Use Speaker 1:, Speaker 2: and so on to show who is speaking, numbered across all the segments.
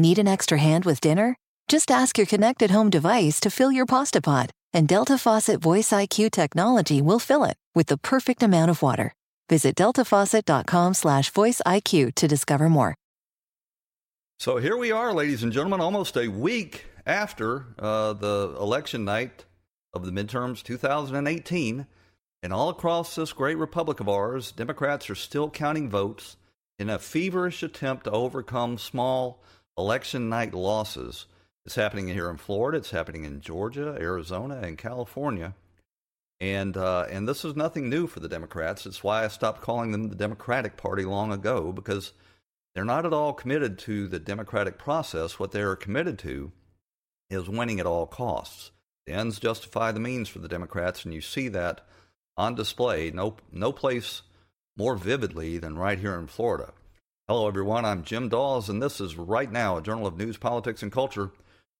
Speaker 1: Need an extra hand with dinner? Just ask your connected home device to fill your pasta pot, and Delta Faucet Voice IQ technology will fill it with the perfect amount of water. Visit deltafaucet.com/slash voice IQ to discover more.
Speaker 2: So here we are, ladies and gentlemen, almost a week after uh, the election night of the midterms 2018. And all across this great republic of ours, Democrats are still counting votes in a feverish attempt to overcome small election night losses. It's happening here in Florida, it's happening in Georgia, Arizona, and California. And uh, and this is nothing new for the Democrats. It's why I stopped calling them the Democratic Party long ago because they're not at all committed to the democratic process. What they are committed to is winning at all costs. The ends justify the means for the Democrats, and you see that on display no no place more vividly than right here in Florida. Hello, everyone. I'm Jim Daws, and this is Right Now, a journal of news, politics, and culture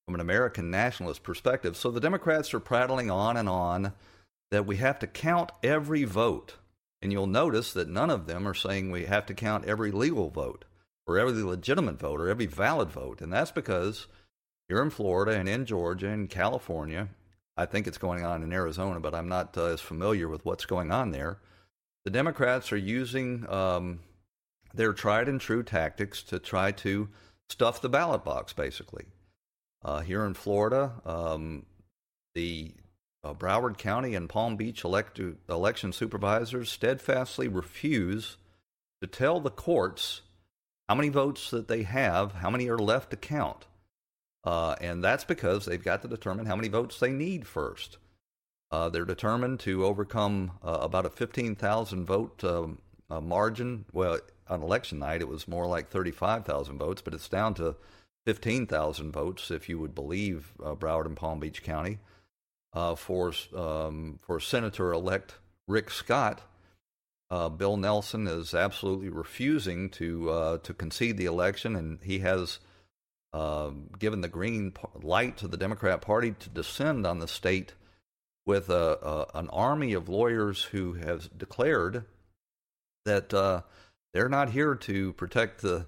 Speaker 2: from an American nationalist perspective. So the Democrats are prattling on and on that we have to count every vote. And you'll notice that none of them are saying we have to count every legal vote or every legitimate vote or every valid vote. And that's because here in Florida and in Georgia and California, I think it's going on in Arizona, but I'm not uh, as familiar with what's going on there. The Democrats are using um, their tried and true tactics to try to stuff the ballot box, basically. Uh, here in Florida, um, the uh, Broward County and Palm Beach elect- election supervisors steadfastly refuse to tell the courts how many votes that they have, how many are left to count. Uh, and that's because they've got to determine how many votes they need first. Uh, they're determined to overcome uh, about a 15,000 vote um, uh, margin. Well, on election night, it was more like 35,000 votes, but it's down to 15,000 votes, if you would believe uh, Broward and Palm Beach County, uh, for um, for Senator elect Rick Scott. Uh, Bill Nelson is absolutely refusing to uh, to concede the election, and he has uh, given the green light to the Democrat Party to descend on the state with a, a an army of lawyers who have declared that uh, they're not here to protect the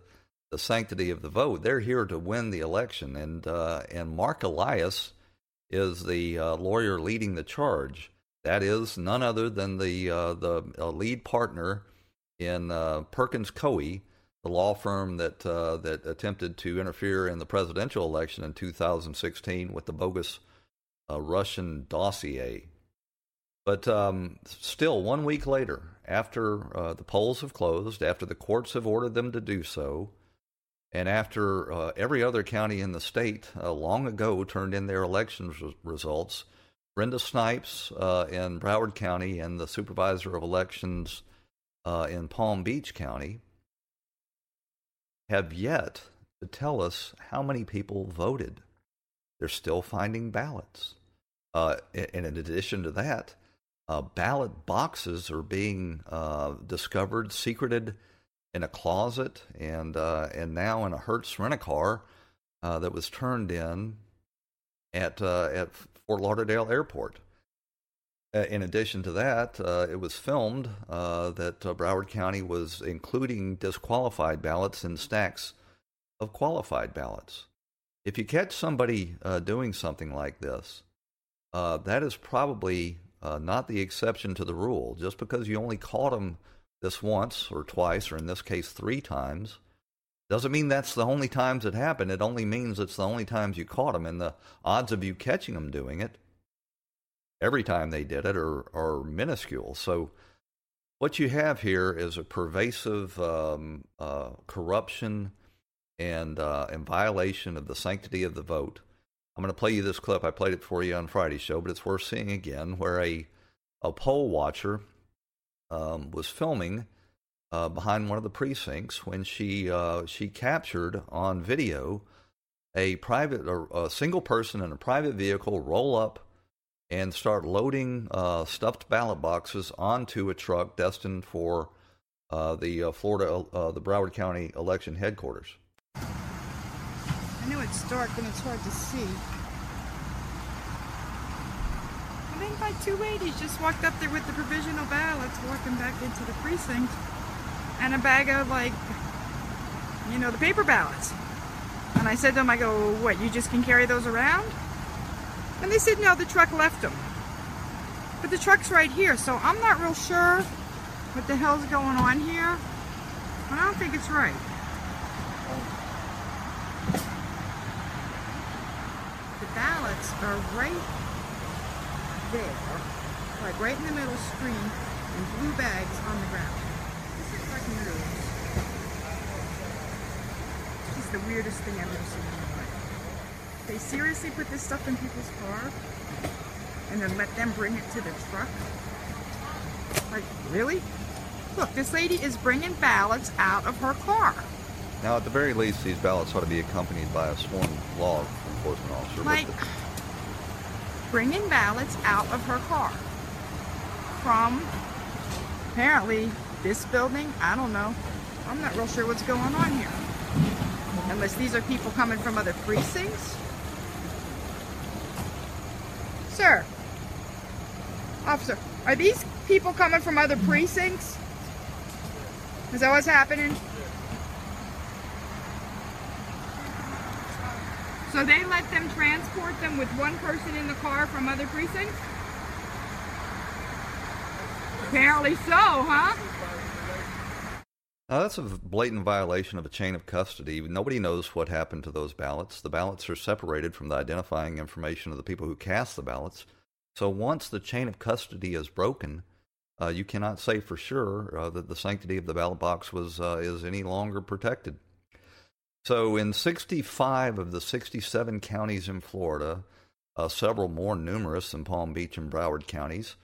Speaker 2: the sanctity of the vote. They're here to win the election, and uh, and Mark Elias is the uh, lawyer leading the charge. That is none other than the uh, the uh, lead partner in uh, Perkins Coie, the law firm that uh, that attempted to interfere in the presidential election in 2016 with the bogus Russian dossier. But um, still, one week later, after uh, the polls have closed, after the courts have ordered them to do so, and after uh, every other county in the state uh, long ago turned in their election results, Brenda Snipes uh, in Broward County and the supervisor of elections uh, in Palm Beach County have yet to tell us how many people voted. They're still finding ballots. Uh, and in addition to that, uh, ballot boxes are being uh, discovered, secreted in a closet, and uh, and now in a Hertz rent a car uh, that was turned in at uh, at Fort Lauderdale Airport. in addition to that, uh, it was filmed that Broward County was including disqualified ballots in stacks of qualified ballots. If you catch somebody doing something like this, that is probably uh, not the exception to the rule. Just because you only caught them this once or twice, or in this case, three times, doesn't mean that's the only times it happened. It only means it's the only times you caught them, and the odds of you catching them doing it every time they did it are, are minuscule. So, what you have here is a pervasive um, uh, corruption and, uh, and violation of the sanctity of the vote I'm going to play you this clip. I played it for you on Friday's show, but it's worth seeing again, where a a poll watcher um, was filming uh, behind one of the precincts when she uh, she captured on video a private a, a, single person in a private vehicle roll up and start loading uh, stuffed ballot boxes onto a truck destined for uh, the uh, Florida uh, the Broward County election headquarters
Speaker 3: know it's dark and it's hard to see. I think my two ladies just walked up there with the provisional ballots, walking back into the precinct, and a bag of like, you know, the paper ballots. And I said to them, I go, what, you just can carry those around? And they said, no, the truck left them. But the truck's right here, so I'm not real sure what the hell's going on here. But I don't think it's right. The ballots are right there, like right in the middle screen, in blue bags on the ground. This is. This is the weirdest thing I've ever seen in my life. They seriously put this stuff in people's car and then let them bring it to the truck? Like, really? Look, this lady is bringing ballots out of her car.
Speaker 2: Now, at the very least, these ballots ought to be accompanied by a sworn law enforcement officer.
Speaker 3: Like,
Speaker 2: the-
Speaker 3: bringing ballots out of her car from apparently this building. I don't know. I'm not real sure what's going on here. Unless these are people coming from other precincts. Sir, officer, are these people coming from other precincts? Is that what's happening? So they let them transport them with one person in the car from other precincts? Apparently so, huh?
Speaker 2: Now, that's a blatant violation of a chain of custody. Nobody knows what happened to those ballots. The ballots are separated from the identifying information of the people who cast the ballots. So once the chain of custody is broken, uh, you cannot say for sure uh, that the sanctity of the ballot box was uh, is any longer protected. So in 65 of the 67 counties in Florida, uh, several more numerous than Palm Beach and Broward counties,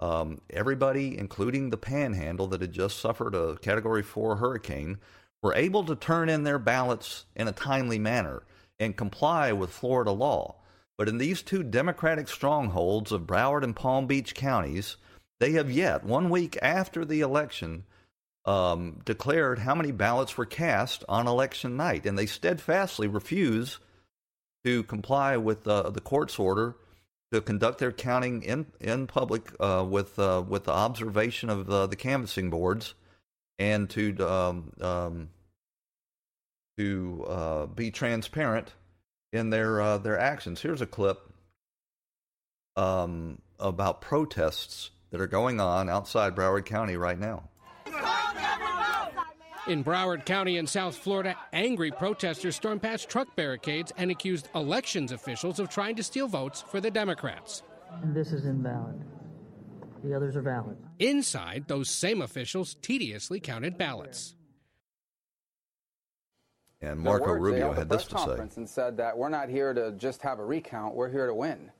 Speaker 2: um, everybody, including the Panhandle that had just suffered a Category 4 hurricane, were able to turn in their ballots in a timely manner and comply with Florida law. But in these two Democratic strongholds of Broward and Palm Beach counties, they have yet, one week after the election, um, declared how many ballots were cast on election night, and they steadfastly refuse to comply with uh, the court's order to conduct their counting in in public uh, with uh, with the observation of the canvassing boards, and to um, um, to uh, be transparent in their uh, their actions. Here's a clip um, about protests that are going on outside Broward County right now.
Speaker 4: In Broward County in South Florida, angry protesters stormed past truck barricades and accused elections officials of trying to steal votes for the Democrats.
Speaker 5: And this is invalid. The others are valid.
Speaker 4: Inside, those same officials tediously counted ballots.
Speaker 2: And Marco
Speaker 6: words,
Speaker 2: Rubio had this to say.
Speaker 6: conference and said that we're not here to just have a recount, we're here to win.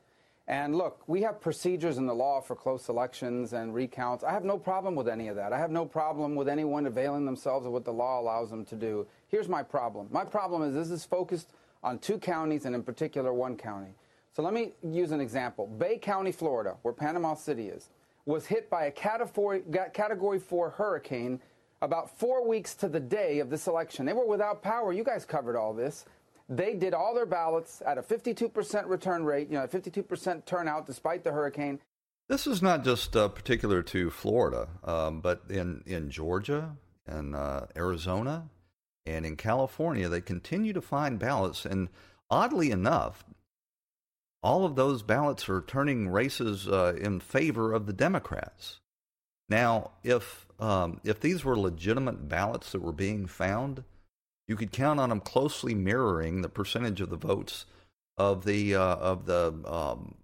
Speaker 6: And look, we have procedures in the law for close elections and recounts. I have no problem with any of that. I have no problem with anyone availing themselves of what the law allows them to do. Here's my problem. My problem is this is focused on two counties and in particular one county. So let me use an example. Bay County, Florida, where Panama City is, was hit by a category, category 4 hurricane about four weeks to the day of this election. They were without power. You guys covered all this. They did all their ballots at a 52% return rate, you know, 52% turnout despite the hurricane.
Speaker 2: This is not just uh, particular to Florida, um, but in, in Georgia and uh, Arizona and in California, they continue to find ballots. And oddly enough, all of those ballots are turning races uh, in favor of the Democrats. Now, if um, if these were legitimate ballots that were being found, you could count on them closely mirroring the percentage of the votes of the uh, of the um,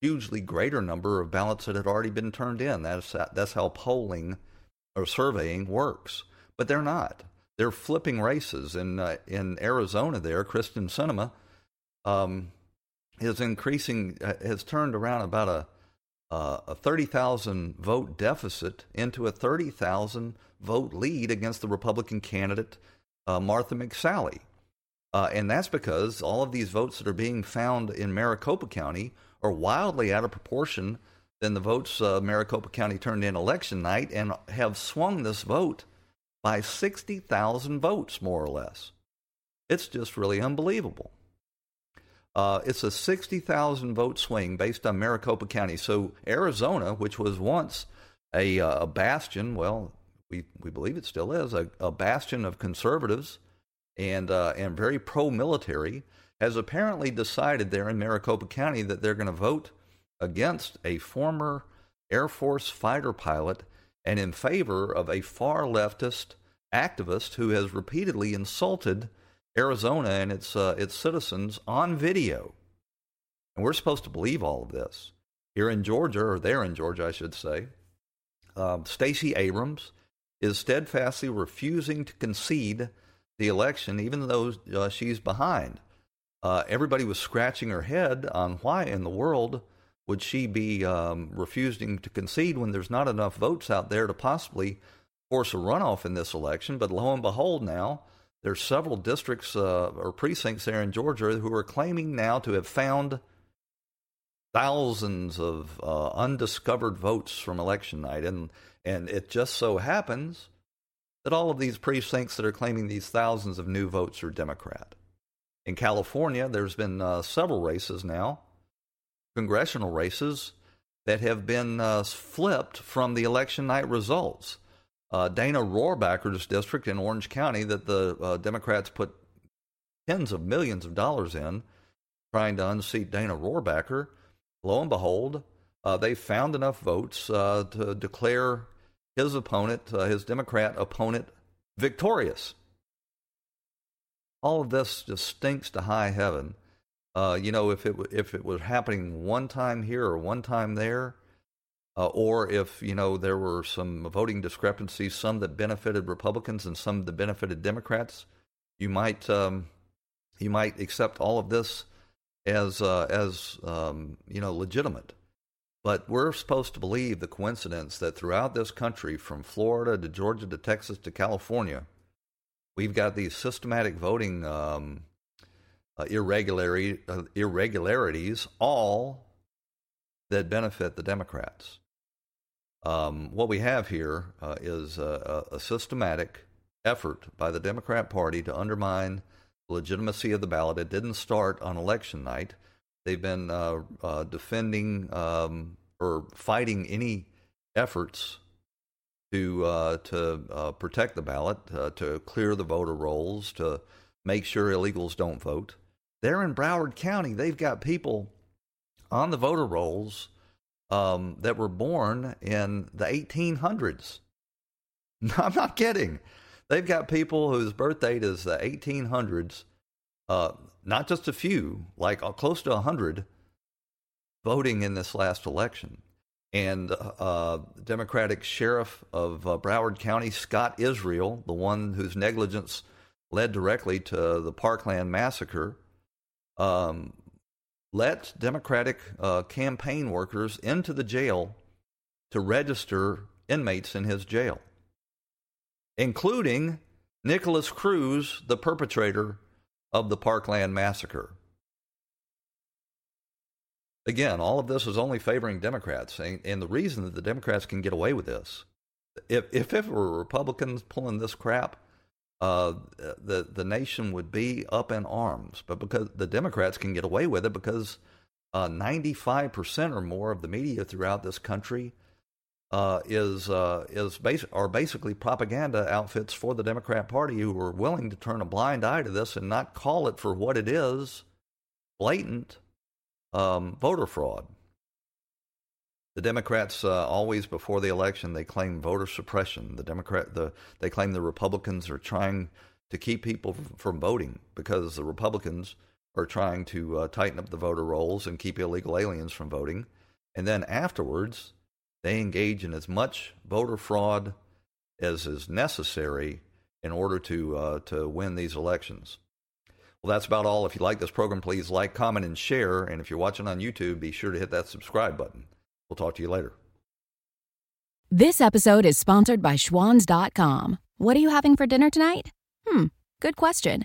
Speaker 2: hugely greater number of ballots that had already been turned in. That's that's how polling or surveying works. But they're not. They're flipping races in uh, in Arizona. There, Kyrsten Sinema um, is increasing uh, has turned around about a uh, a thirty thousand vote deficit into a thirty thousand vote lead against the Republican candidate uh, Martha McSally. Uh, and that's because all of these votes that are being found in Maricopa County are wildly out of proportion than the votes uh, Maricopa County turned in election night and have swung this vote by 60,000 votes, more or less. It's just really unbelievable. Uh, it's a 60,000 vote swing based on Maricopa County. So Arizona, which was once a, uh, a bastion, well, we, we believe it still is, a, a bastion of conservatives and uh, and very pro-military, has apparently decided there in Maricopa County that they're going to vote against a former Air Force fighter pilot and in favor of a far leftist activist who has repeatedly insulted Arizona and its uh, its citizens on video. And we're supposed to believe all of this. Here in Georgia, or there in Georgia, I should say, um, Stacey Abrams is steadfastly refusing to concede the election, even though uh, she's behind. Uh, everybody was scratching her head on why in the world would she be um, refusing to concede when there's not enough votes out there to possibly force a runoff in this election? But lo and behold, now there's several districts uh, or precincts there in Georgia who are claiming now to have found thousands of uh, undiscovered votes from election night, and and it just so happens that all of these precincts that are claiming these thousands of new votes are Democrat. In California, there's been uh, several races now congressional races that have been uh, flipped from the election night results. Uh, Dana Rohrabacher's district in Orange County, that the uh, Democrats put tens of millions of dollars in trying to unseat Dana Rohrabacher, lo and behold, uh, they found enough votes uh, to declare his opponent, uh, his Democrat opponent, victorious. All of this just stinks to high heaven. Uh, you know, if it if it was happening one time here or one time there, uh, or if you know there were some voting discrepancies, some that benefited Republicans and some that benefited Democrats, you might um, you might accept all of this as uh, as um, you know legitimate. But we're supposed to believe the coincidence that throughout this country, from Florida to Georgia to Texas to California, we've got these systematic voting um, uh, uh, irregularities, all that benefit the Democrats. Um, what we have here uh, is a, a, systematic effort by the Democrat Party to undermine legitimacy of the ballot. It didn't start on election night. They've been uh, uh, defending um, or fighting any efforts to uh, to protect the ballot, to clear the voter rolls, to make sure illegals don't vote. They're in Broward County. They've got people on the voter rolls um, that were born in the 1800s. I'm not kidding. They've got people whose birth date is the 1800s, uh, not just a few, like uh, close to 100, voting in this last election. And uh, Democratic Sheriff of uh, Broward County, Scott Israel, the one whose negligence led directly to the Parkland massacre, um, let Democratic uh, campaign workers into the jail to register inmates in his jail, including Nikolas Cruz, the perpetrator of the Parkland massacre. Again, all of this is only favoring Democrats, and the reason that the Democrats can get away with this, if if it were Republicans pulling this crap, uh, the the nation would be up in arms. But because the Democrats can get away with it, because ninety five percent or more of the media throughout this country uh, is uh, is bas- are basically propaganda outfits for the Democrat Party who are willing to turn a blind eye to this and not call it for what it is, blatant um, voter fraud. The Democrats uh, always before the election they claim voter suppression. The Democrat the they claim the Republicans are trying to keep people from voting because the Republicans are trying to uh, tighten up the voter rolls and keep illegal aliens from voting. And then afterwards, they engage in as much voter fraud as is necessary in order to uh, to win these elections. Well, that's about all. If you like this program, please like, comment, and share. And if you're watching on YouTube, be sure to hit that subscribe button. We'll talk to you later.
Speaker 7: This episode is sponsored by Schwans.com. What are you having for dinner tonight? Hmm, good question.